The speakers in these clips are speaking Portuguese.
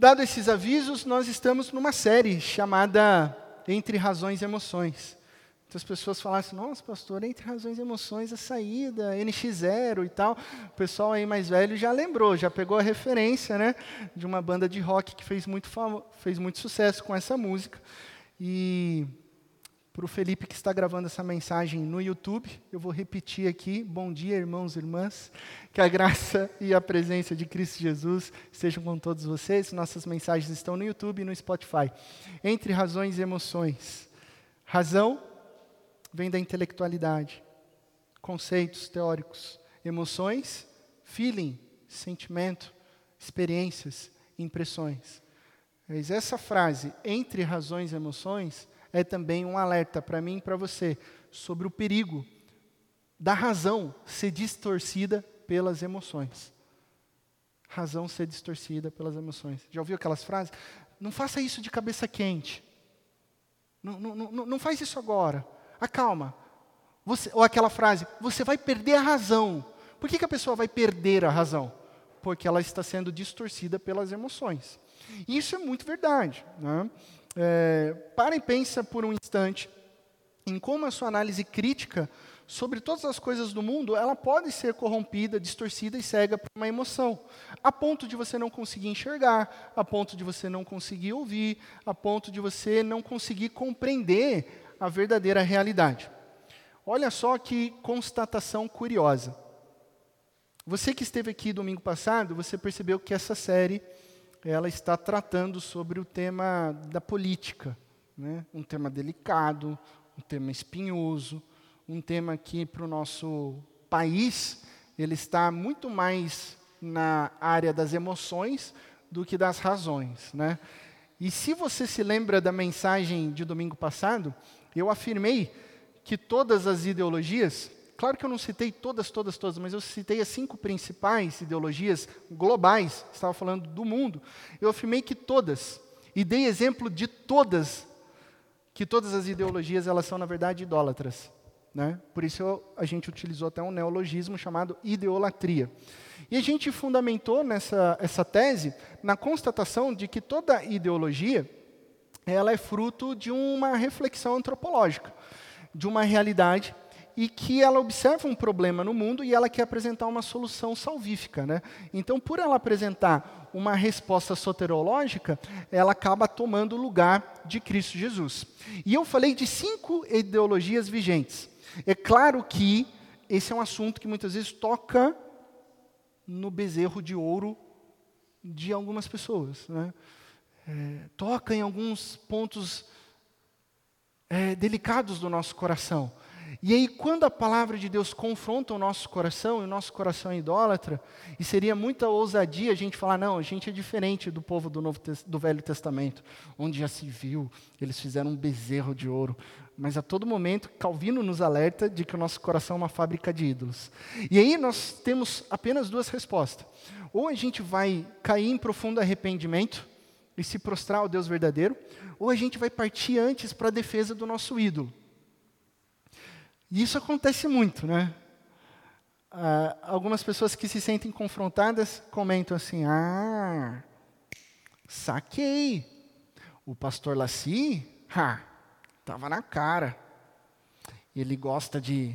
Dado esses avisos, nós estamos numa série chamada Entre Razões e Emoções. Muitas pessoas falaram assim, nossa, pastor, entre razões e emoções, a saída, NX0 e tal. O pessoal aí mais velho já lembrou, já pegou a referência, né? De uma banda de rock que fez muito, fez muito sucesso com essa música. E para o Felipe que está gravando essa mensagem no YouTube, eu vou repetir aqui. Bom dia, irmãos e irmãs. Que a graça e a presença de Cristo Jesus estejam com todos vocês. Nossas mensagens estão no YouTube e no Spotify. Entre razões e emoções. Razão vem da intelectualidade, conceitos teóricos, emoções, feeling, sentimento, experiências, impressões. Mas essa frase, entre razões e emoções, é também um alerta para mim e para você sobre o perigo da razão ser distorcida pelas emoções. Razão ser distorcida pelas emoções. Já ouviu aquelas frases? Não faça isso de cabeça quente. Não, não, não, não faz isso agora acalma. Você, ou aquela frase, você vai perder a razão. Por que, que a pessoa vai perder a razão? Porque ela está sendo distorcida pelas emoções. Isso é muito verdade. Né? É, para e pensa por um instante em como a sua análise crítica sobre todas as coisas do mundo, ela pode ser corrompida, distorcida e cega por uma emoção, a ponto de você não conseguir enxergar, a ponto de você não conseguir ouvir, a ponto de você não conseguir compreender a verdadeira realidade. Olha só que constatação curiosa. Você que esteve aqui domingo passado, você percebeu que essa série ela está tratando sobre o tema da política, né? um tema delicado, um tema espinhoso, um tema que para o nosso país ele está muito mais na área das emoções do que das razões, né? E se você se lembra da mensagem de domingo passado, eu afirmei que todas as ideologias, claro que eu não citei todas, todas, todas, mas eu citei as cinco principais ideologias globais, estava falando do mundo, eu afirmei que todas, e dei exemplo de todas, que todas as ideologias elas são na verdade idólatras. Né? Por isso eu, a gente utilizou até um neologismo chamado ideolatria. E a gente fundamentou nessa essa tese na constatação de que toda ideologia ela é fruto de uma reflexão antropológica, de uma realidade e que ela observa um problema no mundo e ela quer apresentar uma solução salvífica. Né? Então, por ela apresentar uma resposta soterológica, ela acaba tomando o lugar de Cristo Jesus. E eu falei de cinco ideologias vigentes. É claro que esse é um assunto que muitas vezes toca no bezerro de ouro de algumas pessoas. Né? é, toca em alguns pontos é, delicados do nosso coração. E aí, quando a palavra de Deus confronta o nosso coração, e o nosso coração é idólatra, e seria muita ousadia a gente falar, não, a gente é diferente do povo do, Novo, do Velho Testamento, onde já se viu, eles fizeram um bezerro de ouro. Mas a todo momento, Calvino nos alerta de que o nosso coração é uma fábrica de ídolos. E aí nós temos apenas duas respostas. Ou a gente vai cair em profundo arrependimento, e se prostrar ao Deus verdadeiro, ou a gente vai partir antes para a defesa do nosso ídolo. E isso acontece muito, né? Ah, algumas pessoas que se sentem confrontadas comentam assim: Ah, saquei. O pastor Laci, ha, estava na cara. Ele gosta de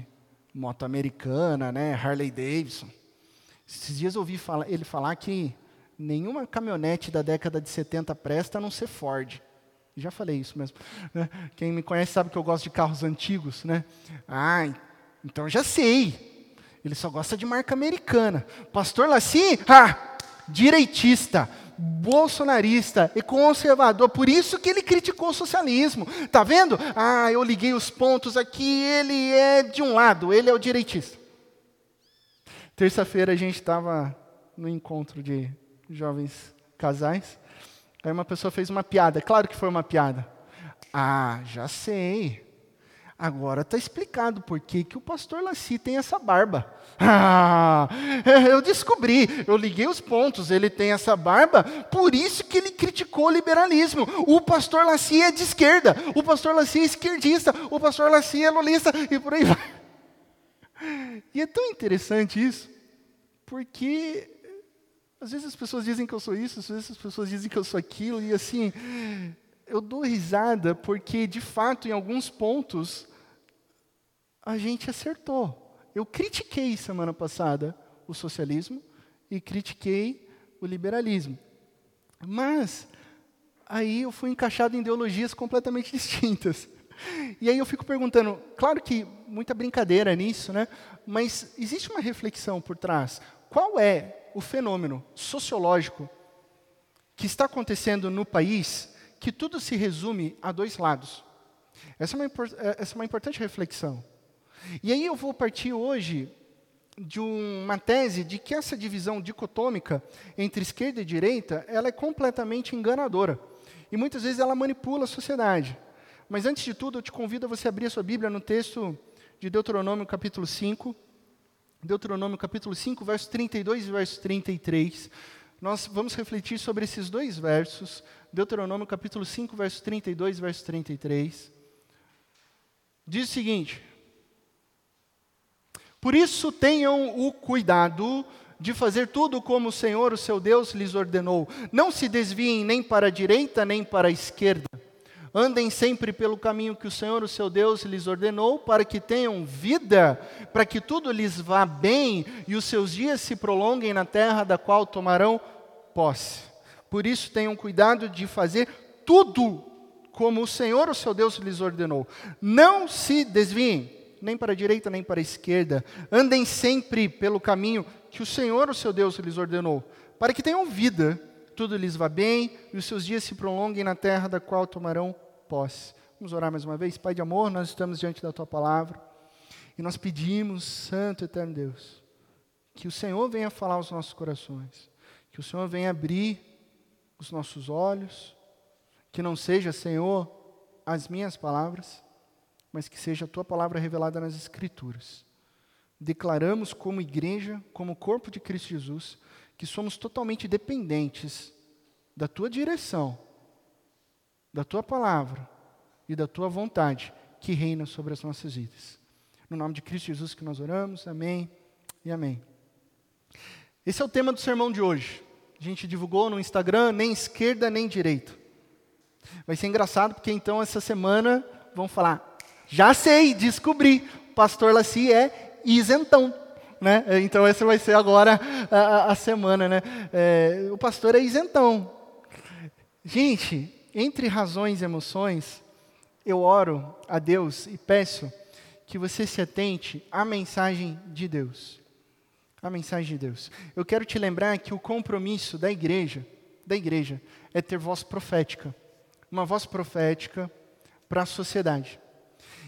moto americana, né? Harley Davidson. Esses dias eu ouvi falar, ele falar que nenhuma caminhonete da década de 70 presta a não ser Ford. Já falei isso mesmo. Né? Quem me conhece sabe que eu gosto de carros antigos, né? Ah, então já sei. Ele só gosta de marca americana. Pastor Laci, ah, direitista, bolsonarista e conservador. Por isso que ele criticou o socialismo. Tá vendo? Ah, eu liguei os pontos aqui. Ele é de um lado, ele é o direitista. Terça-feira a gente estava no encontro de jovens casais. Aí uma pessoa fez uma piada, claro que foi uma piada. Ah, já sei. Agora está explicado por que, que o pastor Laci tem essa barba. Ah, eu descobri, eu liguei os pontos, ele tem essa barba, por isso que ele criticou o liberalismo. O pastor Laci é de esquerda, o pastor Laci é esquerdista, o pastor Laci é lulista, e por aí vai. E é tão interessante isso, porque Às vezes as pessoas dizem que eu sou isso, às vezes as pessoas dizem que eu sou aquilo, e assim, eu dou risada porque, de fato, em alguns pontos, a gente acertou. Eu critiquei semana passada o socialismo e critiquei o liberalismo. Mas aí eu fui encaixado em ideologias completamente distintas. E aí eu fico perguntando, claro que muita brincadeira nisso, né? Mas existe uma reflexão por trás. Qual é o fenômeno sociológico que está acontecendo no país que tudo se resume a dois lados? Essa é uma, é, essa é uma importante reflexão. E aí eu vou partir hoje de uma tese de que essa divisão dicotômica entre esquerda e direita, ela é completamente enganadora. E muitas vezes ela manipula a sociedade. Mas antes de tudo, eu te convido a você abrir a sua Bíblia no texto de Deuteronômio capítulo 5. Deuteronômio capítulo 5, verso 32 e verso 33. Nós vamos refletir sobre esses dois versos. Deuteronômio capítulo 5, verso 32 e verso 33. Diz o seguinte: por isso tenham o cuidado de fazer tudo como o Senhor, o seu Deus, lhes ordenou. Não se desviem nem para a direita nem para a esquerda. Andem sempre pelo caminho que o Senhor, o seu Deus, lhes ordenou, para que tenham vida, para que tudo lhes vá bem e os seus dias se prolonguem na terra da qual tomarão posse. Por isso tenham cuidado de fazer tudo como o Senhor, o seu Deus, lhes ordenou. Não se desviem nem para a direita nem para a esquerda. Andem sempre pelo caminho que o Senhor, o seu Deus, lhes ordenou, para que tenham vida, tudo lhes vá bem e os seus dias se prolonguem na terra da qual tomarão posse. Vamos orar mais uma vez. Pai de amor, nós estamos diante da tua palavra e nós pedimos, Santo Eterno Deus, que o Senhor venha falar aos nossos corações, que o Senhor venha abrir os nossos olhos, que não seja, Senhor, as minhas palavras, mas que seja a tua palavra revelada nas Escrituras. Declaramos como igreja, como corpo de Cristo Jesus, que somos totalmente dependentes da tua direção, da tua palavra e da tua vontade que reina sobre as nossas vidas. No nome de Cristo Jesus que nós oramos, amém e amém. Esse é o tema do sermão de hoje. A gente divulgou no Instagram, nem esquerda nem direita. Vai ser engraçado porque então essa semana vão falar já sei, descobri. Pastor Laci é isentão. Né? Então, essa vai ser agora a, a semana. Né? É, o pastor é isentão. Gente, entre razões e emoções, eu oro a Deus e peço que você se atente à mensagem de Deus. A mensagem de Deus. Eu quero te lembrar que o compromisso da igreja, da igreja, é ter voz profética. Uma voz profética para a sociedade.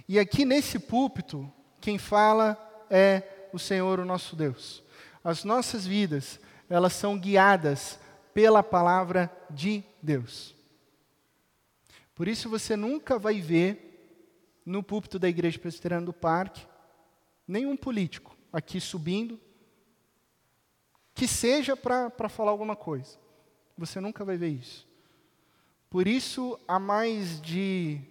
E aqui nesse púlpito, quem fala é o Senhor, o nosso Deus. As nossas vidas, elas são guiadas pela palavra de Deus. Por isso você nunca vai ver no púlpito da igreja presbiteriana do parque nenhum político aqui subindo que seja para falar alguma coisa. Você nunca vai ver isso. Por isso, há mais de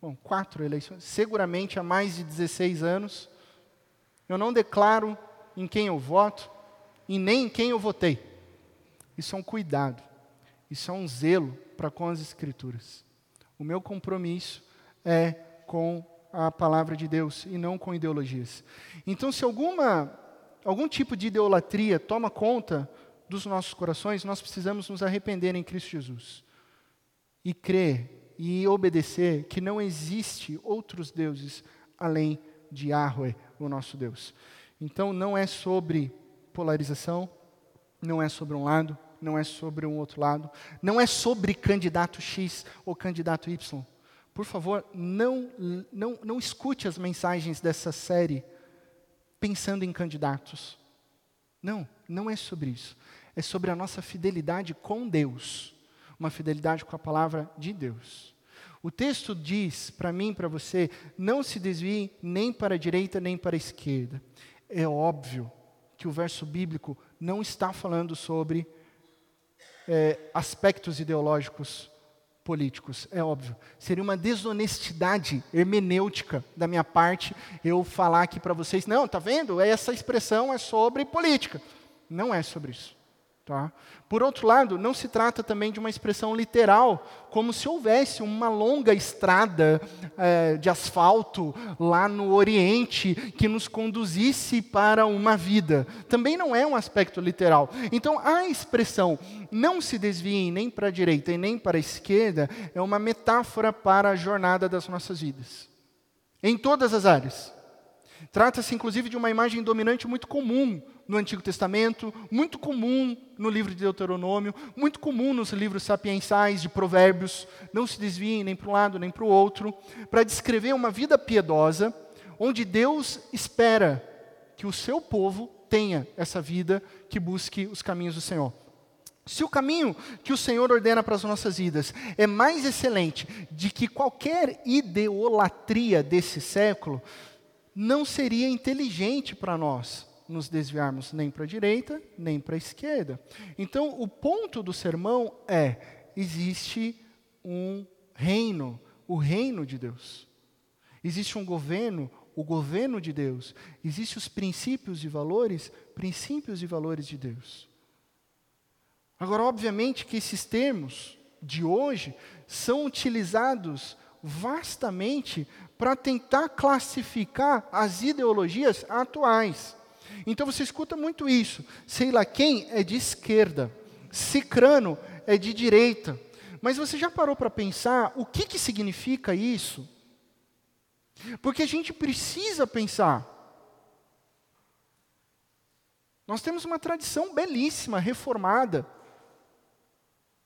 bom, quatro eleições, seguramente há mais de 16 anos. Eu não declaro em quem eu voto e nem em quem eu votei. Isso é um cuidado, isso é um zelo para com as Escrituras. O meu compromisso é com a palavra de Deus e não com ideologias. Então, se alguma, algum tipo de idolatria toma conta dos nossos corações, nós precisamos nos arrepender em Cristo Jesus e crer e obedecer que não existe outros deuses além de Yahweh, o nosso Deus. Então não é sobre polarização, não é sobre um lado, não é sobre um outro lado, não é sobre candidato X ou candidato Y. Por favor, não, não, não escute as mensagens dessa série pensando em candidatos. Não, não é sobre isso. É sobre a nossa fidelidade com Deus, uma fidelidade com a palavra de Deus. O texto diz para mim, para você, não se desvie nem para a direita nem para a esquerda. É óbvio que o verso bíblico não está falando sobre é, aspectos ideológicos políticos, é óbvio. Seria uma desonestidade hermenêutica da minha parte eu falar aqui para vocês, não, tá vendo? Essa expressão é sobre política. Não é sobre isso. Tá? Por outro lado, não se trata também de uma expressão literal, como se houvesse uma longa estrada é, de asfalto lá no Oriente que nos conduzisse para uma vida. Também não é um aspecto literal. Então, a expressão não se desviem nem para a direita e nem para a esquerda é uma metáfora para a jornada das nossas vidas, em todas as áreas. Trata-se, inclusive, de uma imagem dominante muito comum no Antigo Testamento, muito comum no livro de Deuteronômio, muito comum nos livros sapiensais de Provérbios. Não se desviem nem para um lado nem para o outro, para descrever uma vida piedosa, onde Deus espera que o seu povo tenha essa vida que busque os caminhos do Senhor. Se o caminho que o Senhor ordena para as nossas vidas é mais excelente de que qualquer ideolatria desse século, não seria inteligente para nós nos desviarmos nem para a direita, nem para a esquerda. Então, o ponto do sermão é: existe um reino, o reino de Deus. Existe um governo, o governo de Deus. Existem os princípios e valores, princípios e valores de Deus. Agora, obviamente que esses termos de hoje são utilizados vastamente para tentar classificar as ideologias atuais. Então você escuta muito isso. Sei lá quem é de esquerda, Cicrano é de direita. Mas você já parou para pensar o que, que significa isso? Porque a gente precisa pensar. Nós temos uma tradição belíssima, reformada,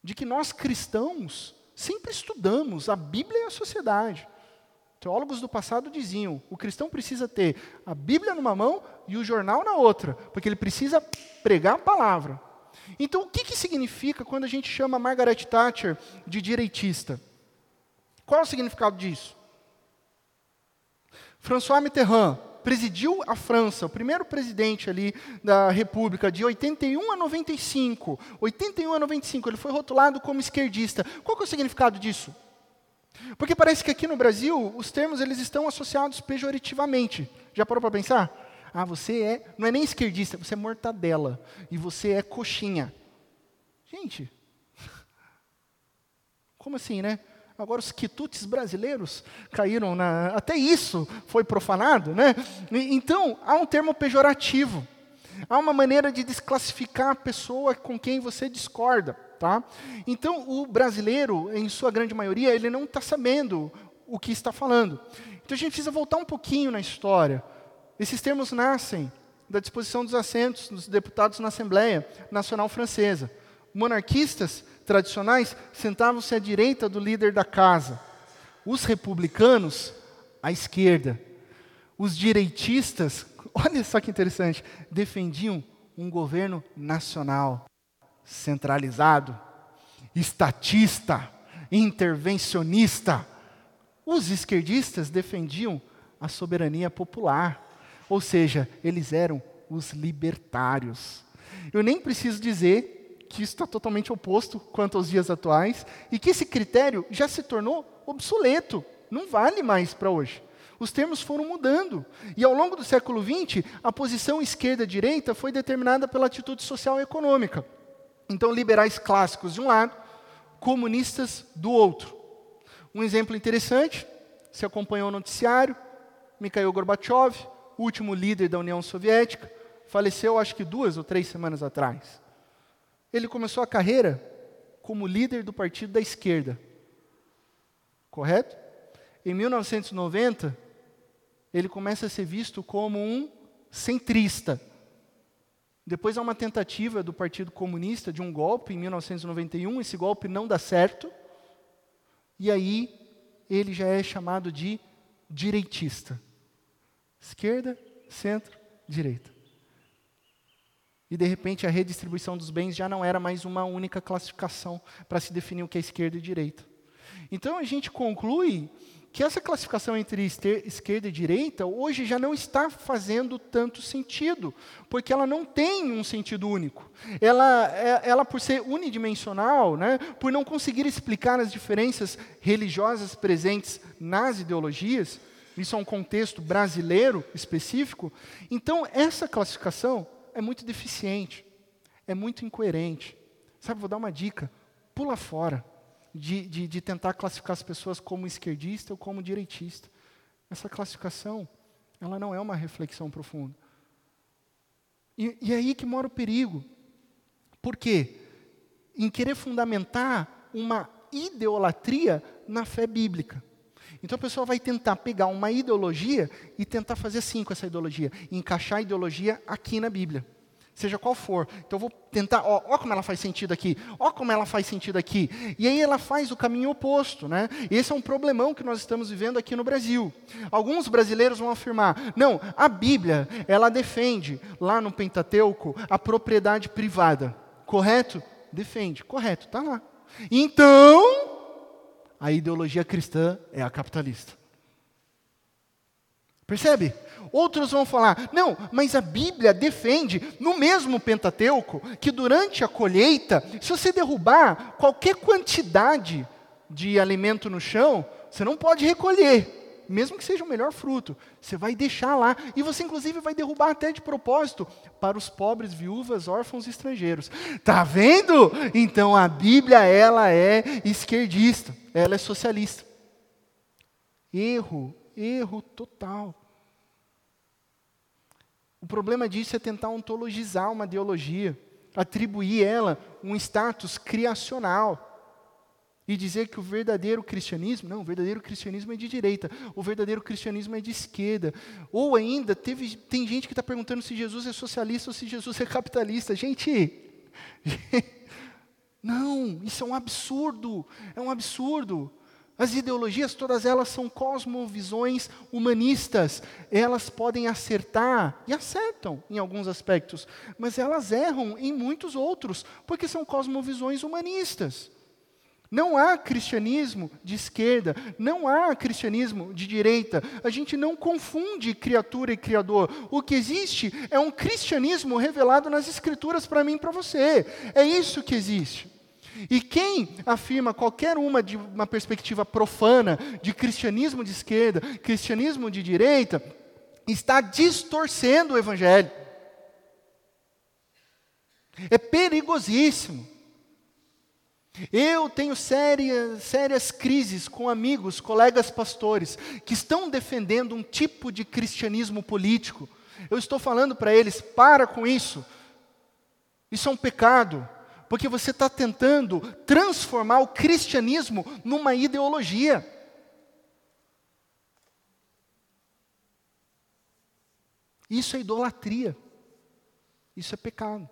de que nós cristãos sempre estudamos a Bíblia e a sociedade. Teólogos do passado diziam: o cristão precisa ter a Bíblia numa mão e o jornal na outra, porque ele precisa pregar a palavra. Então, o que, que significa quando a gente chama Margaret Thatcher de direitista? Qual é o significado disso? François Mitterrand presidiu a França, o primeiro presidente ali da República, de 81 a 95. 81 a 95, ele foi rotulado como esquerdista. Qual é o significado disso? Porque parece que aqui no Brasil os termos eles estão associados pejorativamente. Já parou para pensar? Ah, você é, não é nem esquerdista, você é mortadela e você é coxinha. Gente, como assim, né? Agora os quitutes brasileiros caíram na. Até isso foi profanado, né? Então, há um termo pejorativo. Há uma maneira de desclassificar a pessoa com quem você discorda. Tá? Então, o brasileiro, em sua grande maioria, ele não está sabendo o que está falando. Então, a gente precisa voltar um pouquinho na história. Esses termos nascem da disposição dos assentos dos deputados na Assembleia Nacional Francesa. Monarquistas tradicionais sentavam-se à direita do líder da casa. Os republicanos, à esquerda. Os direitistas, olha só que interessante, defendiam um governo nacional centralizado, estatista, intervencionista. Os esquerdistas defendiam a soberania popular, ou seja, eles eram os libertários. Eu nem preciso dizer que isso está totalmente oposto quanto aos dias atuais e que esse critério já se tornou obsoleto, não vale mais para hoje. Os termos foram mudando. E ao longo do século XX, a posição esquerda-direita foi determinada pela atitude social e econômica. Então, liberais clássicos de um lado, comunistas do outro. Um exemplo interessante, se acompanhou o noticiário, Mikhail Gorbachev, último líder da União Soviética, faleceu acho que duas ou três semanas atrás. Ele começou a carreira como líder do partido da esquerda. Correto? Em 1990, ele começa a ser visto como um centrista. Depois há uma tentativa do Partido Comunista de um golpe em 1991, esse golpe não dá certo, e aí ele já é chamado de direitista. Esquerda, centro, direita. E de repente a redistribuição dos bens já não era mais uma única classificação para se definir o que é esquerda e direita. Então a gente conclui que essa classificação entre esquerda e direita hoje já não está fazendo tanto sentido, porque ela não tem um sentido único. Ela, é, ela por ser unidimensional, né, por não conseguir explicar as diferenças religiosas presentes nas ideologias, isso é um contexto brasileiro específico, então essa classificação é muito deficiente. é muito incoerente. Sabe, vou dar uma dica: pula fora de, de, de tentar classificar as pessoas como esquerdista ou como direitista. Essa classificação, ela não é uma reflexão profunda. E, e é aí que mora o perigo. Por quê? Em querer fundamentar uma idolatria na fé bíblica. Então a pessoa vai tentar pegar uma ideologia e tentar fazer assim com essa ideologia, encaixar a ideologia aqui na Bíblia. Seja qual for. Então eu vou tentar, ó, ó como ela faz sentido aqui, ó como ela faz sentido aqui. E aí ela faz o caminho oposto, né? Esse é um problemão que nós estamos vivendo aqui no Brasil. Alguns brasileiros vão afirmar: "Não, a Bíblia, ela defende lá no Pentateuco a propriedade privada". Correto? Defende. Correto, tá lá. Então, a ideologia cristã é a capitalista. Percebe? Outros vão falar, não, mas a Bíblia defende, no mesmo Pentateuco, que durante a colheita, se você derrubar qualquer quantidade de alimento no chão, você não pode recolher, mesmo que seja o melhor fruto. Você vai deixar lá, e você inclusive vai derrubar até de propósito para os pobres, viúvas, órfãos e estrangeiros. Tá vendo? Então a Bíblia ela é esquerdista, ela é socialista. Erro Erro total. O problema disso é tentar ontologizar uma ideologia, atribuir ela um status criacional e dizer que o verdadeiro cristianismo, não, o verdadeiro cristianismo é de direita, o verdadeiro cristianismo é de esquerda. Ou ainda, teve, tem gente que está perguntando se Jesus é socialista ou se Jesus é capitalista. Gente, não, isso é um absurdo, é um absurdo. As ideologias, todas elas são cosmovisões humanistas. Elas podem acertar, e acertam em alguns aspectos, mas elas erram em muitos outros, porque são cosmovisões humanistas. Não há cristianismo de esquerda, não há cristianismo de direita. A gente não confunde criatura e criador. O que existe é um cristianismo revelado nas Escrituras para mim e para você. É isso que existe. E quem afirma qualquer uma de uma perspectiva profana de cristianismo de esquerda, cristianismo de direita, está distorcendo o evangelho. É perigosíssimo. Eu tenho sérias, sérias crises com amigos, colegas pastores, que estão defendendo um tipo de cristianismo político. Eu estou falando para eles: para com isso. Isso é um pecado porque você está tentando transformar o cristianismo numa ideologia. Isso é idolatria. Isso é pecado.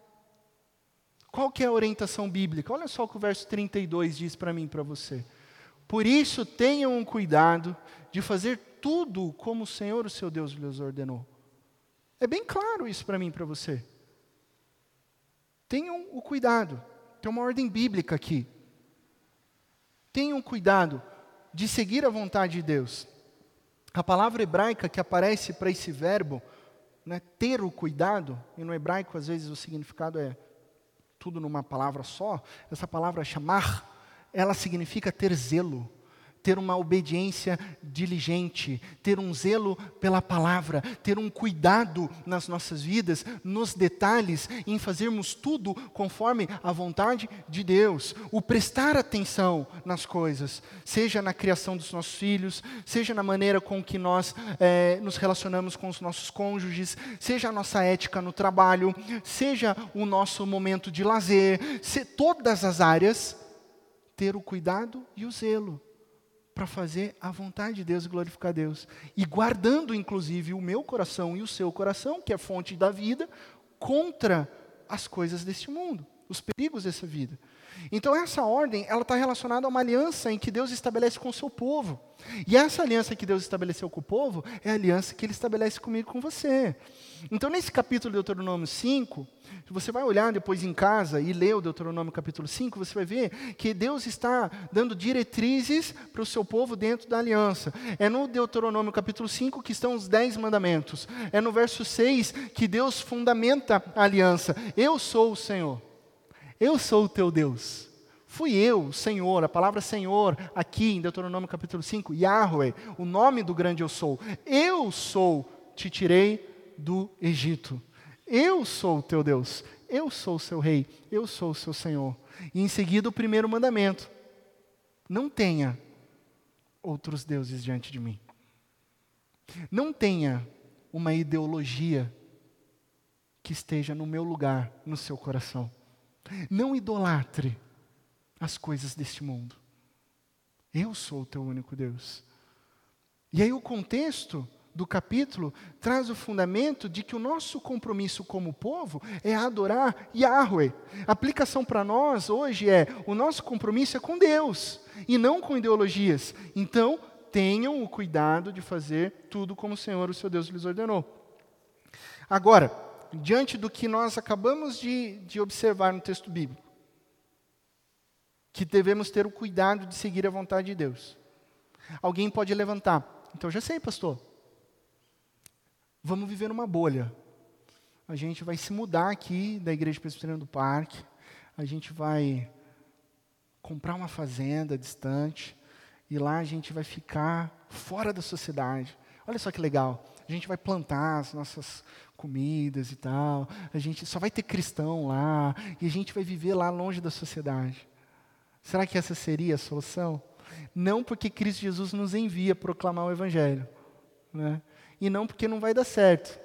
Qual que é a orientação bíblica? Olha só o que o verso 32 diz para mim e para você. Por isso tenham um cuidado de fazer tudo como o Senhor, o seu Deus, lhes ordenou. É bem claro isso para mim e para você. Tenham o cuidado. Tem uma ordem bíblica aqui. Tenham cuidado de seguir a vontade de Deus. A palavra hebraica que aparece para esse verbo, né, ter o cuidado, e no hebraico às vezes o significado é tudo numa palavra só, essa palavra chamar, ela significa ter zelo, ter uma obediência diligente, ter um zelo pela palavra, ter um cuidado nas nossas vidas, nos detalhes, em fazermos tudo conforme a vontade de Deus, o prestar atenção nas coisas, seja na criação dos nossos filhos, seja na maneira com que nós é, nos relacionamos com os nossos cônjuges, seja a nossa ética no trabalho, seja o nosso momento de lazer, se, todas as áreas, ter o cuidado e o zelo para fazer a vontade de Deus e glorificar Deus. E guardando, inclusive, o meu coração e o seu coração, que é fonte da vida, contra as coisas deste mundo, os perigos dessa vida. Então essa ordem, ela está relacionada a uma aliança em que Deus estabelece com o seu povo. E essa aliança que Deus estabeleceu com o povo é a aliança que Ele estabelece comigo com você. Então nesse capítulo de Deuteronômio 5, se você vai olhar depois em casa e ler o Deuteronômio capítulo 5, você vai ver que Deus está dando diretrizes para o seu povo dentro da aliança. É no Deuteronômio capítulo 5 que estão os dez mandamentos. É no verso 6 que Deus fundamenta a aliança. Eu sou o Senhor. Eu sou o teu Deus. Fui eu, Senhor, a palavra Senhor, aqui em Deuteronômio capítulo 5, Yahweh, o nome do grande eu sou. Eu sou, te tirei do Egito. Eu sou o teu Deus. eu sou o seu rei, eu sou o seu Senhor. E em seguida, o primeiro mandamento: não tenha outros deuses diante de mim. Não tenha uma ideologia que esteja no meu lugar, no seu coração. Não idolatre as coisas deste mundo. Eu sou o teu único Deus. E aí o contexto do capítulo traz o fundamento de que o nosso compromisso como povo é adorar Yahweh. A aplicação para nós hoje é: o nosso compromisso é com Deus e não com ideologias. Então, tenham o cuidado de fazer tudo como o Senhor, o seu Deus, lhes ordenou. Agora, diante do que nós acabamos de, de observar no texto bíblico, que devemos ter o cuidado de seguir a vontade de Deus. Alguém pode levantar. Então, já sei, pastor. Vamos viver numa bolha. A gente vai se mudar aqui da Igreja Presbiteriana do Parque. A gente vai comprar uma fazenda distante. E lá a gente vai ficar fora da sociedade. Olha só que legal. A gente vai plantar as nossas comidas e tal. A gente só vai ter cristão lá. E a gente vai viver lá longe da sociedade. Será que essa seria a solução? Não porque Cristo Jesus nos envia proclamar o Evangelho. Né? E não porque não vai dar certo.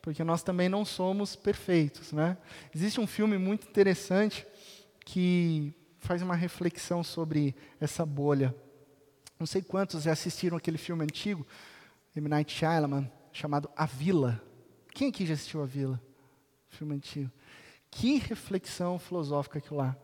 Porque nós também não somos perfeitos. Né? Existe um filme muito interessante que faz uma reflexão sobre essa bolha. Não sei quantos já assistiram aquele filme antigo, M. Night Shyamalan, chamado A Vila. Quem aqui já assistiu A Vila? Filme antigo. Que reflexão filosófica aquilo lá.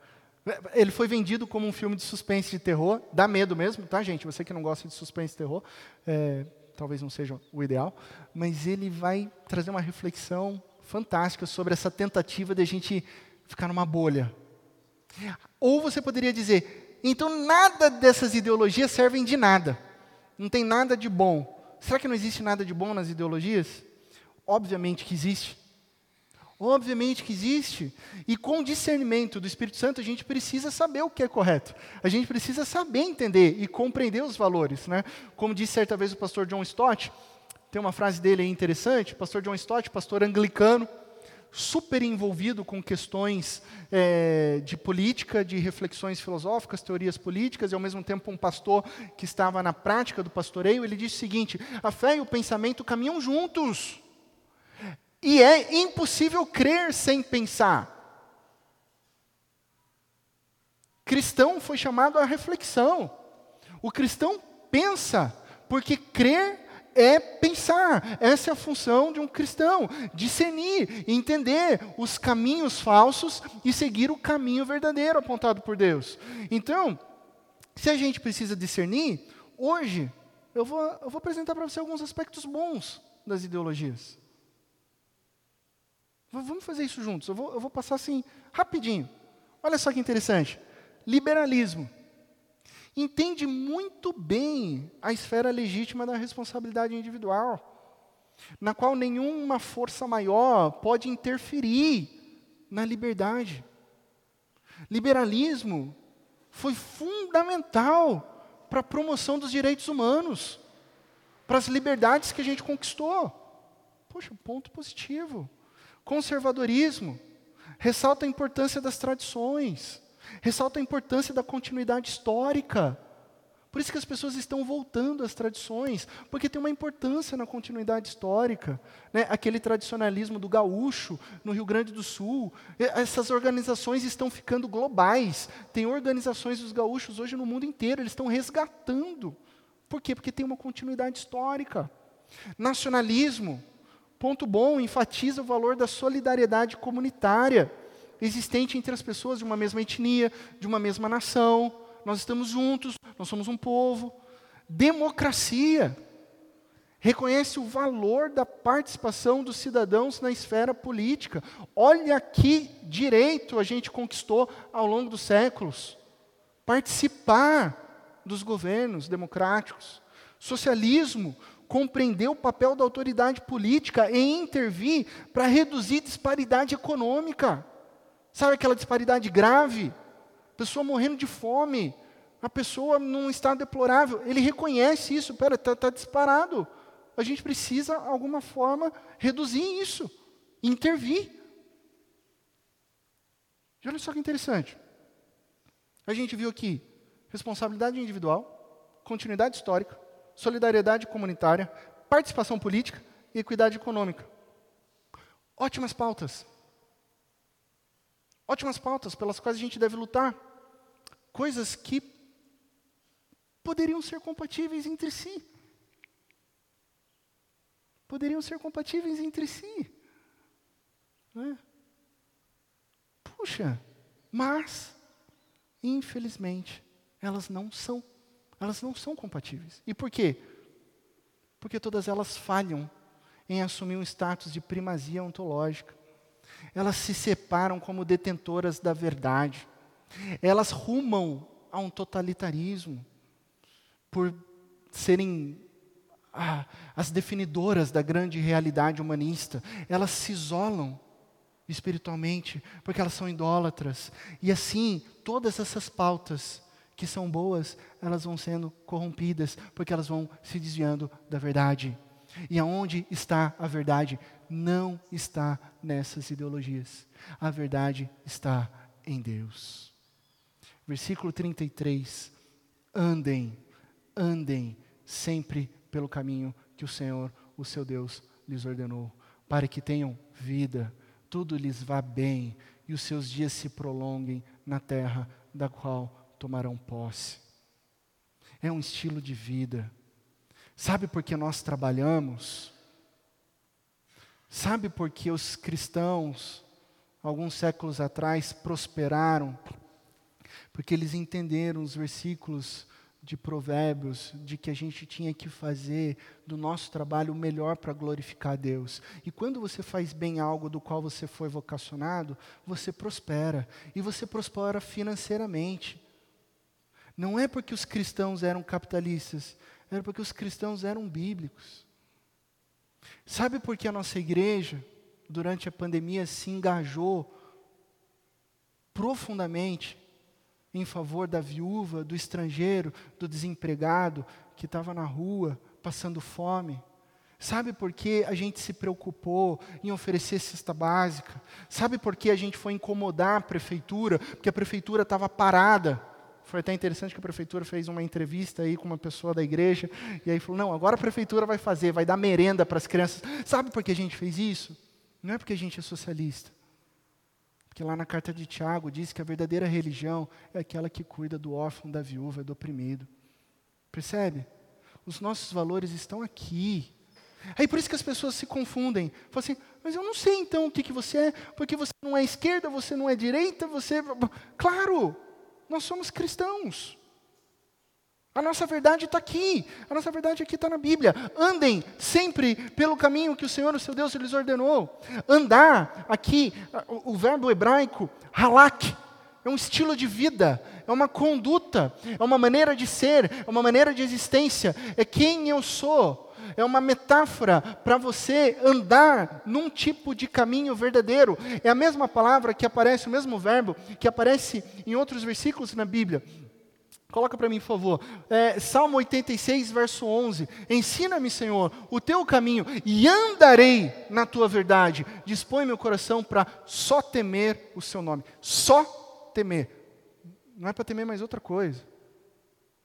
Ele foi vendido como um filme de suspense de terror, dá medo mesmo, tá, gente? Você que não gosta de suspense e terror, é, talvez não seja o ideal, mas ele vai trazer uma reflexão fantástica sobre essa tentativa de a gente ficar numa bolha. Ou você poderia dizer, então nada dessas ideologias servem de nada. Não tem nada de bom. Será que não existe nada de bom nas ideologias? Obviamente que existe. Obviamente que existe. E com discernimento do Espírito Santo, a gente precisa saber o que é correto. A gente precisa saber entender e compreender os valores. Né? Como disse certa vez o pastor John Stott, tem uma frase dele aí interessante, pastor John Stott, pastor anglicano, super envolvido com questões é, de política, de reflexões filosóficas, teorias políticas, e ao mesmo tempo um pastor que estava na prática do pastoreio, ele disse o seguinte: a fé e o pensamento caminham juntos. E é impossível crer sem pensar. Cristão foi chamado à reflexão. O cristão pensa, porque crer é pensar. Essa é a função de um cristão: discernir, entender os caminhos falsos e seguir o caminho verdadeiro apontado por Deus. Então, se a gente precisa discernir, hoje eu vou, eu vou apresentar para você alguns aspectos bons das ideologias. Vamos fazer isso juntos. Eu vou, eu vou passar assim, rapidinho. Olha só que interessante. Liberalismo entende muito bem a esfera legítima da responsabilidade individual, na qual nenhuma força maior pode interferir na liberdade. Liberalismo foi fundamental para a promoção dos direitos humanos, para as liberdades que a gente conquistou. Poxa, ponto positivo. Conservadorismo ressalta a importância das tradições ressalta a importância da continuidade histórica. Por isso que as pessoas estão voltando às tradições, porque tem uma importância na continuidade histórica. Né? Aquele tradicionalismo do gaúcho no Rio Grande do Sul, essas organizações estão ficando globais. Tem organizações dos gaúchos hoje no mundo inteiro, eles estão resgatando. Por quê? Porque tem uma continuidade histórica. Nacionalismo, ponto bom, enfatiza o valor da solidariedade comunitária existente entre as pessoas de uma mesma etnia, de uma mesma nação. Nós estamos juntos, nós somos um povo. Democracia reconhece o valor da participação dos cidadãos na esfera política. Olha que direito a gente conquistou ao longo dos séculos. Participar dos governos democráticos. Socialismo compreendeu o papel da autoridade política em intervir para reduzir disparidade econômica. Sabe aquela disparidade grave? Pessoa morrendo de fome, a pessoa num estado deplorável. Ele reconhece isso, pera, está tá disparado. A gente precisa, de alguma forma, reduzir isso, intervir. E olha só que interessante. A gente viu aqui responsabilidade individual, continuidade histórica, solidariedade comunitária, participação política e equidade econômica. Ótimas pautas. Ótimas pautas pelas quais a gente deve lutar. Coisas que poderiam ser compatíveis entre si. Poderiam ser compatíveis entre si. Né? Puxa, mas, infelizmente, elas não são. Elas não são compatíveis. E por quê? Porque todas elas falham em assumir um status de primazia ontológica. Elas se separam como detentoras da verdade. Elas rumam a um totalitarismo por serem ah, as definidoras da grande realidade humanista. Elas se isolam espiritualmente porque elas são idólatras. E assim, todas essas pautas que são boas, elas vão sendo corrompidas porque elas vão se desviando da verdade. E aonde está a verdade? Não está nessas ideologias. A verdade está em Deus. Versículo 33. Andem, andem sempre pelo caminho que o Senhor, o seu Deus, lhes ordenou, para que tenham vida, tudo lhes vá bem e os seus dias se prolonguem na terra da qual tomarão posse. É um estilo de vida Sabe por que nós trabalhamos? Sabe por que os cristãos, alguns séculos atrás, prosperaram? Porque eles entenderam os versículos de Provérbios, de que a gente tinha que fazer do nosso trabalho o melhor para glorificar a Deus. E quando você faz bem algo do qual você foi vocacionado, você prospera. E você prospera financeiramente. Não é porque os cristãos eram capitalistas, era porque os cristãos eram bíblicos. Sabe por que a nossa igreja, durante a pandemia, se engajou profundamente em favor da viúva, do estrangeiro, do desempregado que estava na rua, passando fome? Sabe por que a gente se preocupou em oferecer cesta básica? Sabe por que a gente foi incomodar a prefeitura? Porque a prefeitura estava parada foi até interessante que a prefeitura fez uma entrevista aí com uma pessoa da igreja, e aí falou: não, agora a prefeitura vai fazer, vai dar merenda para as crianças. Sabe por que a gente fez isso? Não é porque a gente é socialista. Porque lá na carta de Tiago diz que a verdadeira religião é aquela que cuida do órfão, da viúva, do oprimido. Percebe? Os nossos valores estão aqui. Aí por isso que as pessoas se confundem. Falam assim, mas eu não sei então o que, que você é, porque você não é esquerda, você não é direita, você. Claro! Nós somos cristãos. A nossa verdade está aqui, a nossa verdade aqui está na Bíblia. Andem sempre pelo caminho que o Senhor, o seu Deus, lhes ordenou. Andar, aqui, o, verbo hebraico, halak, é um estilo de vida, é uma conduta, é uma maneira de ser, é uma maneira de existência, é quem eu sou é uma metáfora para você andar num tipo de caminho verdadeiro. É a mesma palavra que aparece, o mesmo verbo que aparece em outros versículos na Bíblia. Coloca para mim, por favor. É, Salmo 86, verso 11. Ensina-me, Senhor, o teu caminho e andarei na tua verdade. Dispõe meu coração para só temer o seu nome. Só temer. Não é para temer mais outra coisa.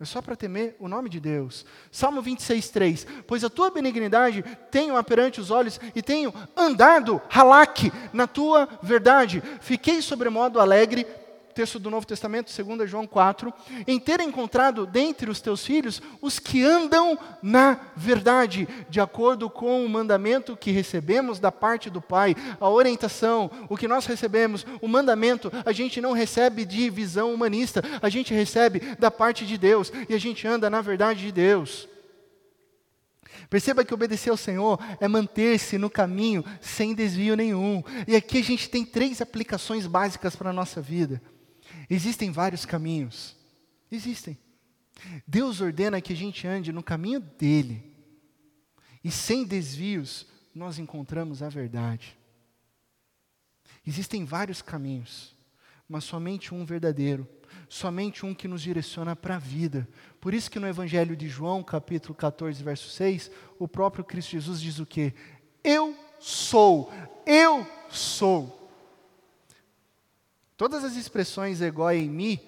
É só para temer o nome de Deus. Salmo 26, 3. Pois a tua benignidade tenho perante os olhos e tenho andado, halak, na tua verdade. Fiquei sobremodo alegre texto do Novo Testamento, 2 João 4, em ter encontrado dentre os teus filhos os que andam na verdade, de acordo com o mandamento que recebemos da parte do Pai, a orientação, o que nós recebemos, o mandamento, a gente não recebe de visão humanista, a gente recebe da parte de Deus e a gente anda na verdade de Deus. Perceba que obedecer ao Senhor é manter-se no caminho sem desvio nenhum. E aqui a gente tem três aplicações básicas para a nossa vida. Existem vários caminhos. Existem. Deus ordena que a gente ande no caminho dele. E sem desvios, nós encontramos a verdade. Existem vários caminhos, mas somente um verdadeiro, somente um que nos direciona para a vida. Por isso que no Evangelho de João, capítulo 14, verso 6, o próprio Cristo Jesus diz o quê? Eu sou, eu sou Todas as expressões egoi em mi,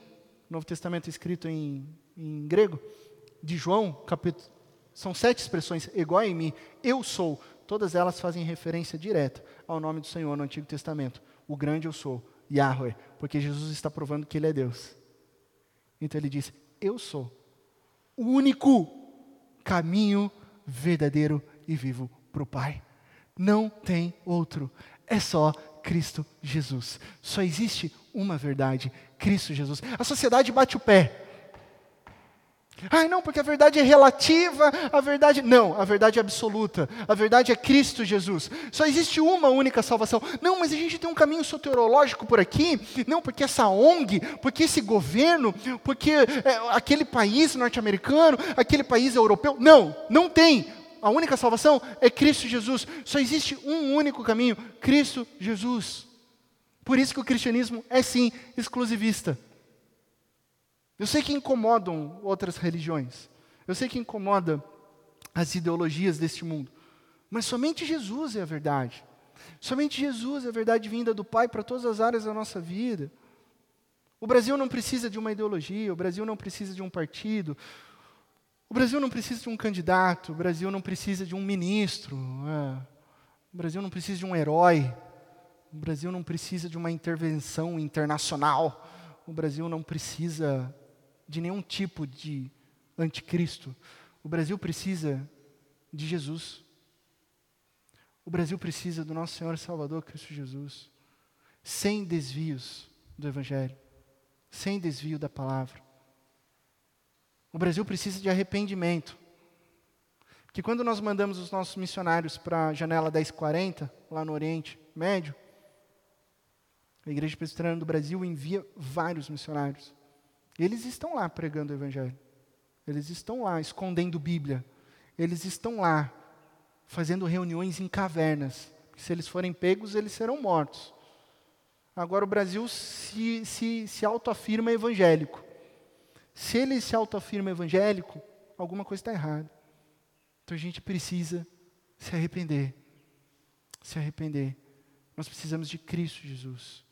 Novo Testamento escrito em, em grego, de João, capítulo, são sete expressões, egoi em mi, eu sou. Todas elas fazem referência direta ao nome do Senhor no Antigo Testamento. O grande eu sou, Yahweh, porque Jesus está provando que Ele é Deus. Então ele diz: Eu sou o único caminho verdadeiro e vivo para o Pai. Não tem outro. É só Cristo Jesus. Só existe uma verdade: Cristo Jesus. A sociedade bate o pé. Ai, não, porque a verdade é relativa, a verdade. Não, a verdade é absoluta. A verdade é Cristo Jesus. Só existe uma única salvação. Não, mas a gente tem um caminho soterológico por aqui. Não, porque essa ONG, porque esse governo, porque é, aquele país norte-americano, aquele país europeu. Não, não tem. A única salvação é Cristo Jesus. Só existe um único caminho: Cristo Jesus. Por isso que o cristianismo é sim exclusivista. Eu sei que incomodam outras religiões. Eu sei que incomoda as ideologias deste mundo. Mas somente Jesus é a verdade. Somente Jesus é a verdade vinda do Pai para todas as áreas da nossa vida. O Brasil não precisa de uma ideologia, o Brasil não precisa de um partido, o Brasil não precisa de um candidato, o Brasil não precisa de um ministro, é. o Brasil não precisa de um herói, o Brasil não precisa de uma intervenção internacional, o Brasil não precisa de nenhum tipo de anticristo. O Brasil precisa de Jesus. O Brasil precisa do nosso Senhor e Salvador Cristo Jesus, sem desvios do Evangelho, sem desvio da palavra. O Brasil precisa de arrependimento. Que quando nós mandamos os nossos missionários para a janela 1040, lá no Oriente Médio, a Igreja Presbiteriana do Brasil envia vários missionários. Eles estão lá pregando o Evangelho. Eles estão lá escondendo Bíblia. Eles estão lá fazendo reuniões em cavernas. Se eles forem pegos, eles serão mortos. Agora o Brasil se, se, se autoafirma evangélico. Se ele se autoafirma evangélico, alguma coisa está errada. Então a gente precisa se arrepender. Se arrepender. Nós precisamos de Cristo Jesus.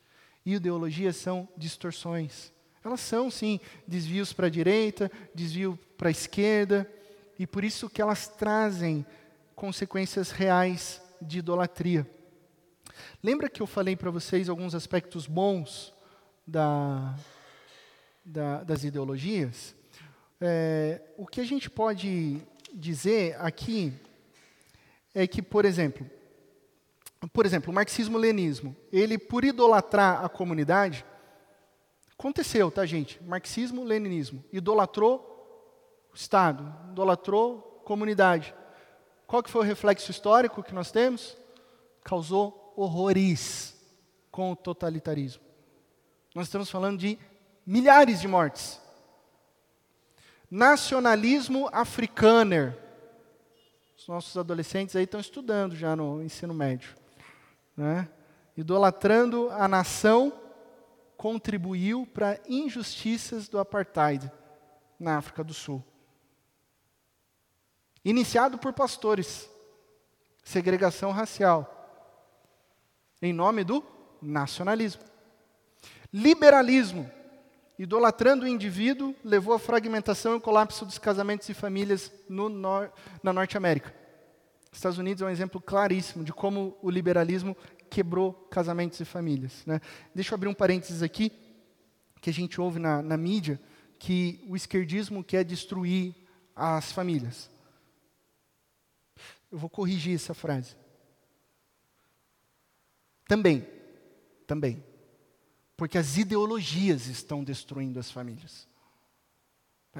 Ideologias são distorções. Elas são, sim, desvios para a direita, desvio para a esquerda, e por isso que elas trazem consequências reais de idolatria. Lembra que eu falei para vocês alguns aspectos bons da, da, das ideologias? É, o que a gente pode dizer aqui é que, por exemplo, por exemplo, o marxismo-leninismo, ele por idolatrar a comunidade, Aconteceu, tá, gente? Marxismo, leninismo. Idolatrou o Estado, idolatrou comunidade. Qual que foi o reflexo histórico que nós temos? Causou horrores com o totalitarismo. Nós estamos falando de milhares de mortes. Nacionalismo africaner. Os nossos adolescentes aí estão estudando já no ensino médio. Né? Idolatrando a nação contribuiu para injustiças do apartheid na África do Sul. Iniciado por pastores, segregação racial, em nome do nacionalismo. Liberalismo, idolatrando o indivíduo, levou à fragmentação e colapso dos casamentos e famílias nor na Norte América. Estados Unidos é um exemplo claríssimo de como o liberalismo quebrou casamentos e famílias. Né? Deixa eu abrir um parênteses aqui, que a gente ouve na, na mídia, que o esquerdismo quer destruir as famílias. Eu vou corrigir essa frase. Também, também. Porque as ideologias estão destruindo as famílias.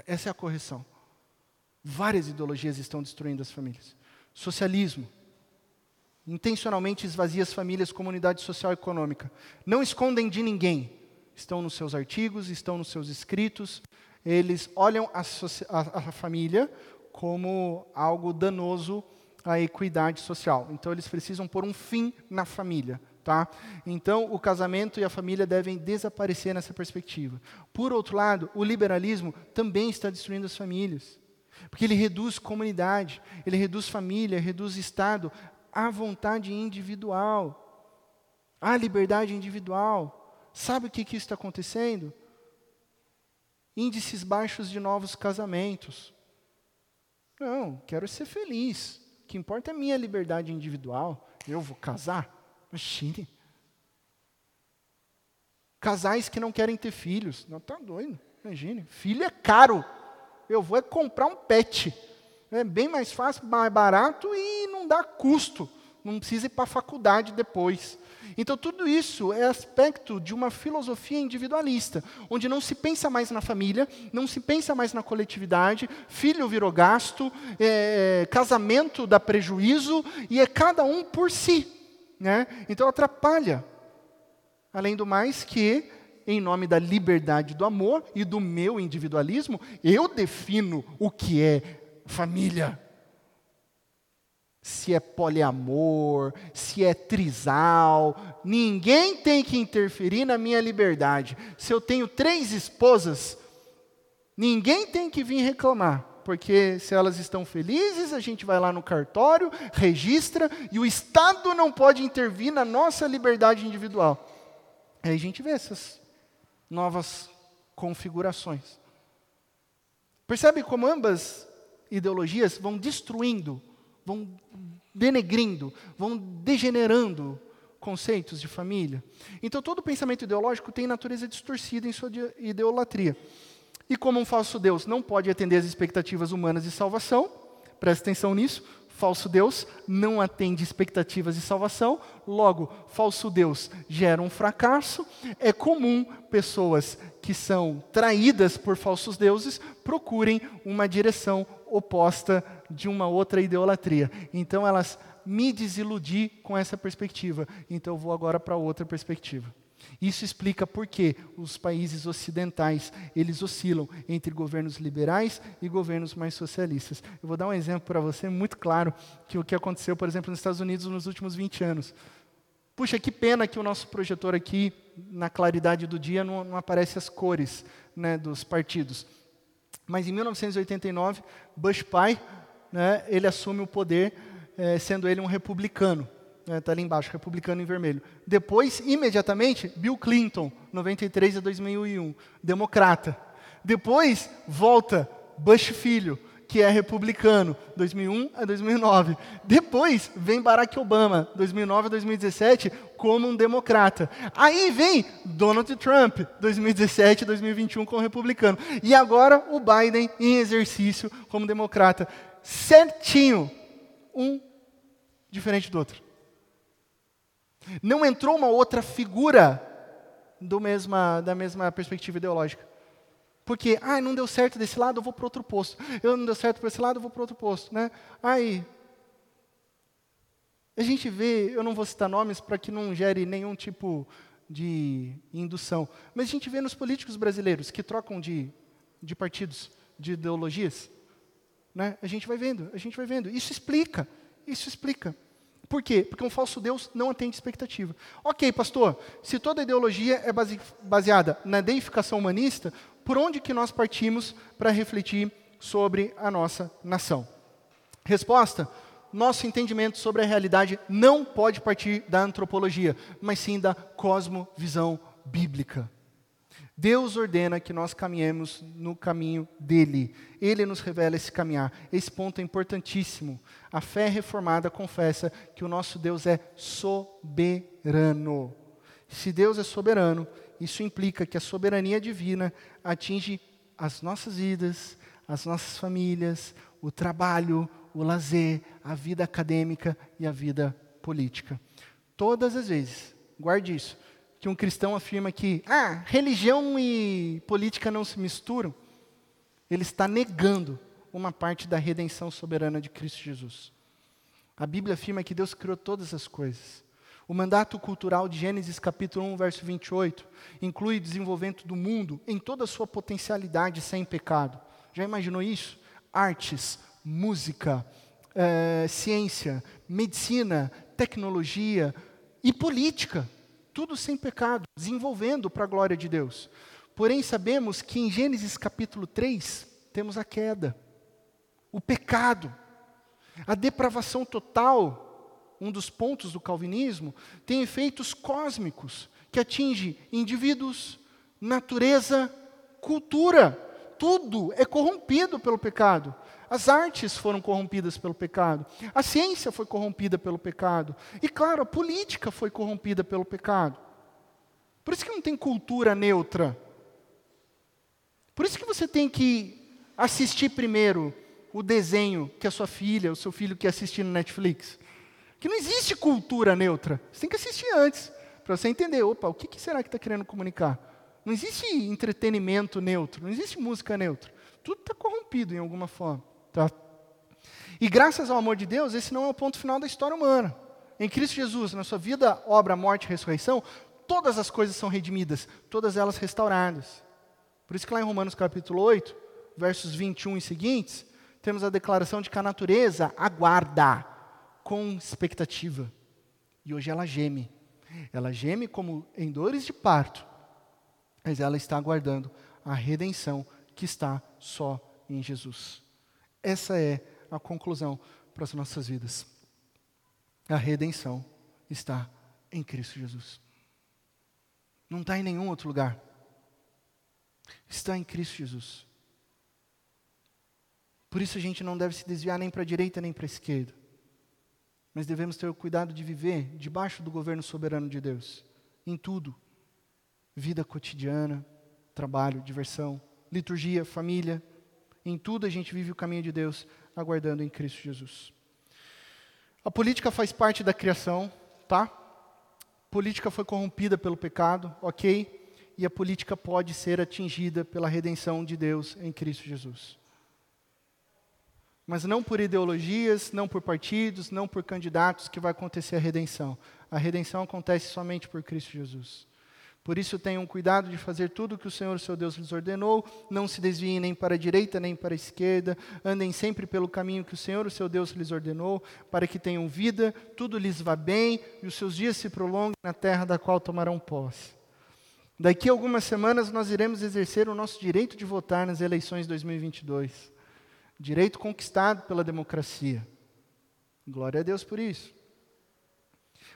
Essa é a correção. Várias ideologias estão destruindo as famílias. Socialismo, intencionalmente esvazia as famílias, comunidade social e econômica. Não escondem de ninguém. Estão nos seus artigos, estão nos seus escritos. Eles olham a, a, a família como algo danoso à equidade social. Então eles precisam pôr um fim na família. Tá? Então, o casamento e a família devem desaparecer nessa perspectiva. Por outro lado, o liberalismo também está destruindo as famílias. Porque ele reduz comunidade, ele reduz família, reduz Estado à vontade individual, à liberdade individual. Sabe o que, que está acontecendo? Índices baixos de novos casamentos. Não, quero ser feliz. O que importa é a minha liberdade individual. Eu vou casar? Imagine. Casais que não querem ter filhos. Não, tá doido. Imagine. Filho é caro. Eu vou é comprar um pet. É bem mais fácil, mais barato e não dá custo. Não precisa ir para a faculdade depois. Então, tudo isso é aspecto de uma filosofia individualista, onde não se pensa mais na família, não se pensa mais na coletividade, filho virou gasto, é, casamento dá prejuízo, e é cada um por si. Né? Então, atrapalha. Além do mais, que, em nome da liberdade do amor e do meu individualismo, eu defino o que é família se é poliamor, se é trisal, ninguém tem que interferir na minha liberdade. Se eu tenho três esposas, ninguém tem que vir reclamar, porque se elas estão felizes, a gente vai lá no cartório, registra, e o Estado não pode intervir na nossa liberdade individual. Aí a gente vê essas novas configurações. Percebe como ambas ideologias vão destruindo vão denegrindo, vão degenerando conceitos de família. Então, todo pensamento ideológico tem natureza distorcida em sua idolatria. E como um falso Deus não pode atender às expectativas humanas de salvação, preste atenção nisso, falso Deus não atende expectativas de salvação, logo, falso Deus gera um fracasso. É comum pessoas que são traídas por falsos deuses procurem uma direção oposta de uma outra idolatria. Então elas me desiludi com essa perspectiva, então eu vou agora para outra perspectiva. Isso explica por que os países ocidentais, eles oscilam entre governos liberais e governos mais socialistas. Eu vou dar um exemplo para você muito claro que o que aconteceu, por exemplo, nos Estados Unidos nos últimos 20 anos. Puxa, que pena que o nosso projetor aqui, na claridade do dia, não, não aparece as cores né, dos partidos. Mas em 1989, Bush pai, né, ele assume o poder, é, sendo ele um republicano. Está né, ali embaixo, republicano em vermelho. Depois, imediatamente, Bill Clinton, 93 a 2001, democrata. Depois, volta Bush filho, que é republicano, 2001 a 2009. Depois vem Barack Obama, 2009 a 2017, como um democrata. Aí vem Donald Trump, 2017 a 2021 como republicano. E agora o Biden em exercício como democrata. Certinho, um diferente do outro. Não entrou uma outra figura do mesma, da mesma perspectiva ideológica. Porque, ah, não deu certo desse lado, eu vou para outro posto. Eu não deu certo para esse lado, eu vou para outro posto. Né? Aí, a gente vê, eu não vou citar nomes para que não gere nenhum tipo de indução, mas a gente vê nos políticos brasileiros que trocam de, de partidos, de ideologias. Né? A gente vai vendo, a gente vai vendo. Isso explica, isso explica. Por quê? Porque um falso Deus não atende expectativa. Ok, pastor, se toda ideologia é base, baseada na deificação humanista, por onde que nós partimos para refletir sobre a nossa nação? Resposta: nosso entendimento sobre a realidade não pode partir da antropologia, mas sim da cosmovisão bíblica. Deus ordena que nós caminhemos no caminho dele. Ele nos revela esse caminhar. Esse ponto é importantíssimo. A fé reformada confessa que o nosso Deus é soberano. Se Deus é soberano, isso implica que a soberania divina atinge as nossas vidas, as nossas famílias, o trabalho, o lazer, a vida acadêmica e a vida política. Todas as vezes, guarde isso que um cristão afirma que ah, religião e política não se misturam, ele está negando uma parte da redenção soberana de Cristo Jesus. A Bíblia afirma que Deus criou todas as coisas. O mandato cultural de Gênesis capítulo 1, verso 28, inclui o desenvolvimento do mundo em toda a sua potencialidade sem pecado. Já imaginou isso? Artes, música, é, ciência, medicina, tecnologia e política tudo sem pecado, desenvolvendo para a glória de Deus. Porém, sabemos que em Gênesis capítulo 3 temos a queda, o pecado, a depravação total, um dos pontos do calvinismo, tem efeitos cósmicos que atinge indivíduos, natureza, cultura. Tudo é corrompido pelo pecado. As artes foram corrompidas pelo pecado. A ciência foi corrompida pelo pecado. E, claro, a política foi corrompida pelo pecado. Por isso que não tem cultura neutra. Por isso que você tem que assistir primeiro o desenho que a sua filha, o seu filho quer assistir no Netflix. Que não existe cultura neutra. Você tem que assistir antes, para você entender, opa, o que, que será que está querendo comunicar? Não existe entretenimento neutro, não existe música neutra. Tudo está corrompido em alguma forma. Tá? E graças ao amor de Deus, esse não é o ponto final da história humana. Em Cristo Jesus, na sua vida, obra, morte e ressurreição, todas as coisas são redimidas, todas elas restauradas. Por isso que lá em Romanos capítulo 8, versos 21 e seguintes, temos a declaração de que a natureza aguarda com expectativa. E hoje ela geme. Ela geme como em dores de parto, mas ela está aguardando a redenção que está só em Jesus. Essa é a conclusão para as nossas vidas. A redenção está em Cristo Jesus. Não está em nenhum outro lugar. Está em Cristo Jesus. Por isso a gente não deve se desviar nem para a direita nem para a esquerda. Mas devemos ter o cuidado de viver debaixo do governo soberano de Deus, em tudo: vida cotidiana, trabalho, diversão, liturgia, família, em tudo a gente vive o caminho de Deus, aguardando em Cristo Jesus. A política faz parte da criação, tá? A política foi corrompida pelo pecado, ok? E a política pode ser atingida pela redenção de Deus em Cristo Jesus. Mas não por ideologias, não por partidos, não por candidatos que vai acontecer a redenção. A redenção acontece somente por Cristo Jesus. Por isso tenham cuidado de fazer tudo o que o Senhor, seu Deus, lhes ordenou, não se desviem nem para a direita nem para a esquerda, andem sempre pelo caminho que o Senhor, seu Deus, lhes ordenou, para que tenham vida, tudo lhes vá bem e os seus dias se prolonguem na terra da qual tomarão posse. Daqui a algumas semanas nós iremos exercer o nosso direito de votar nas eleições 2022. Direito conquistado pela democracia. Glória a Deus por isso.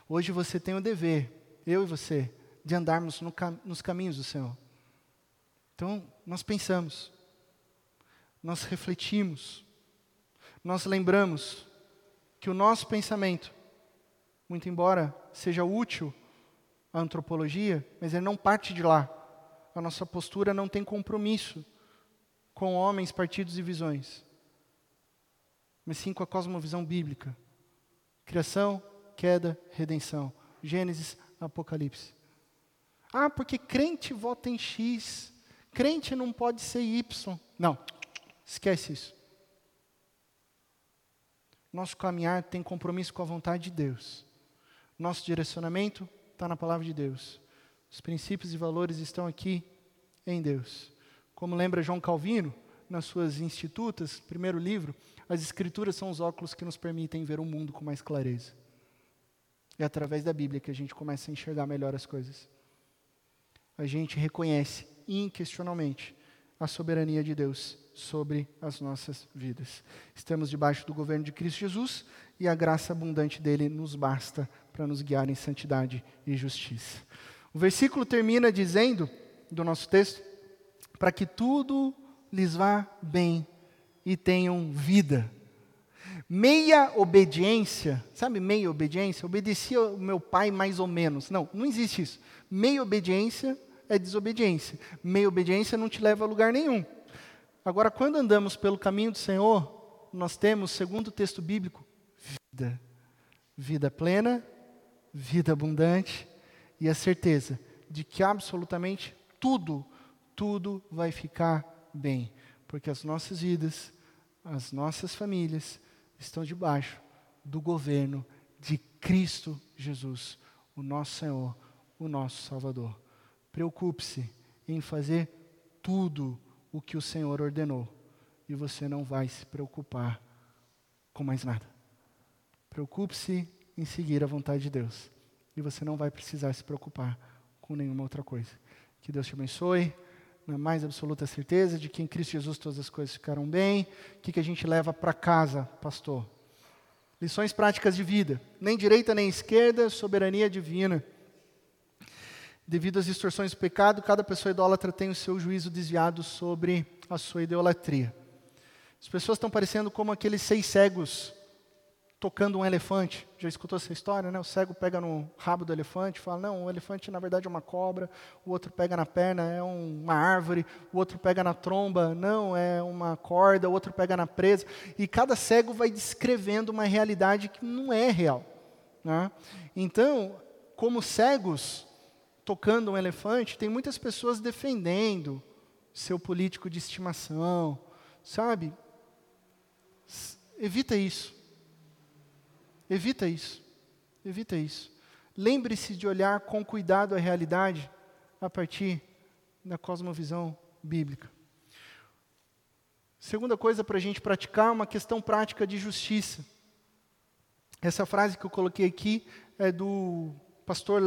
Hoje você tem o dever, eu e você, de andarmos no nos caminhos do Senhor. Então, nós pensamos, nós refletimos, nós lembramos que o nosso pensamento, muito embora seja útil à antropologia, mas ele não parte de lá. A nossa postura não tem compromisso com homens, partidos e visões, mas sim com a cosmovisão bíblica. Criação, queda, redenção. Gênesis, Apocalipse. Ah, porque crente vota em X, crente não pode ser Y. Não, esquece isso. Nosso caminhar tem compromisso com a vontade de Deus. Nosso direcionamento está na palavra de Deus. Os princípios e valores estão aqui em Deus. Como lembra João Calvino, nas suas Institutas, primeiro livro, as Escrituras são os óculos que nos permitem ver o mundo com mais clareza. É através da Bíblia que a gente começa a enxergar melhor as coisas a gente reconhece inquestionalmente a soberania de Deus sobre as nossas vidas. Estamos debaixo do governo de Cristo Jesus e a graça abundante dele nos basta para nos guiar em santidade e justiça. O versículo termina dizendo, do nosso texto, para que tudo lhes vá bem e tenham vida. Meia obediência, sabe meia obediência? Obedecia o meu pai mais ou menos. Não, não existe isso. Meia obediência é desobediência. Meia obediência não te leva a lugar nenhum. Agora, quando andamos pelo caminho do Senhor, nós temos, segundo o texto bíblico, vida. Vida plena, vida abundante e a certeza de que absolutamente tudo, tudo vai ficar bem. Porque as nossas vidas, as nossas famílias estão debaixo do governo de Cristo Jesus, o nosso Senhor, o nosso Salvador. Preocupe-se em fazer tudo o que o Senhor ordenou. E você não vai se preocupar com mais nada. Preocupe-se em seguir a vontade de Deus. E você não vai precisar se preocupar com nenhuma outra coisa. Que Deus te abençoe, na mais absoluta certeza de que em Cristo Jesus todas as coisas ficaram bem. O que, que a gente leva para casa, pastor? Lições práticas de vida. Nem direita nem esquerda, soberania divina. Devido às distorções do pecado, cada pessoa idólatra tem o seu juízo desviado sobre a sua idolatria. As pessoas estão parecendo como aqueles seis cegos tocando um elefante. Já escutou essa história, né? O cego pega no rabo do elefante, fala: "Não, o elefante na verdade é uma cobra". O outro pega na perna, é uma árvore. O outro pega na tromba, não, é uma corda. O outro pega na presa. E cada cego vai descrevendo uma realidade que não é real, né? Então, como cegos tocando um elefante, tem muitas pessoas defendendo seu político de estimação, sabe? Evita isso. Evita isso. Evita isso. Lembre-se de olhar com cuidado a realidade a partir da cosmovisão bíblica. Segunda coisa para a gente praticar uma questão prática de justiça. Essa frase que eu coloquei aqui é do pastor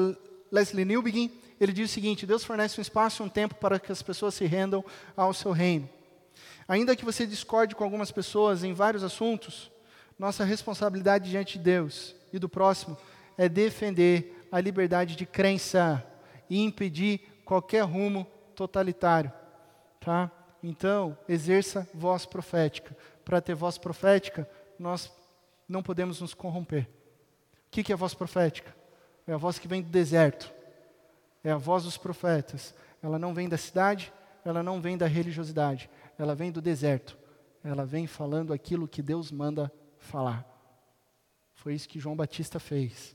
Leslie Newbegin. Ele diz o seguinte: Deus fornece um espaço e um tempo para que as pessoas se rendam ao seu reino. Ainda que você discorde com algumas pessoas em vários assuntos, nossa responsabilidade diante de Deus e do próximo é defender a liberdade de crença e impedir qualquer rumo totalitário, tá? Então, exerça voz profética. Para ter voz profética, nós não podemos nos corromper. O que é voz profética? É a voz que vem do deserto. É a voz dos profetas. Ela não vem da cidade, ela não vem da religiosidade. Ela vem do deserto. Ela vem falando aquilo que Deus manda falar. Foi isso que João Batista fez.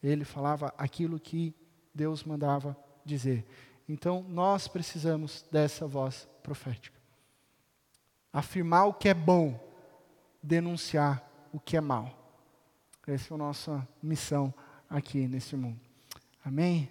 Ele falava aquilo que Deus mandava dizer. Então, nós precisamos dessa voz profética. Afirmar o que é bom, denunciar o que é mal. Essa é a nossa missão aqui nesse mundo. Amém?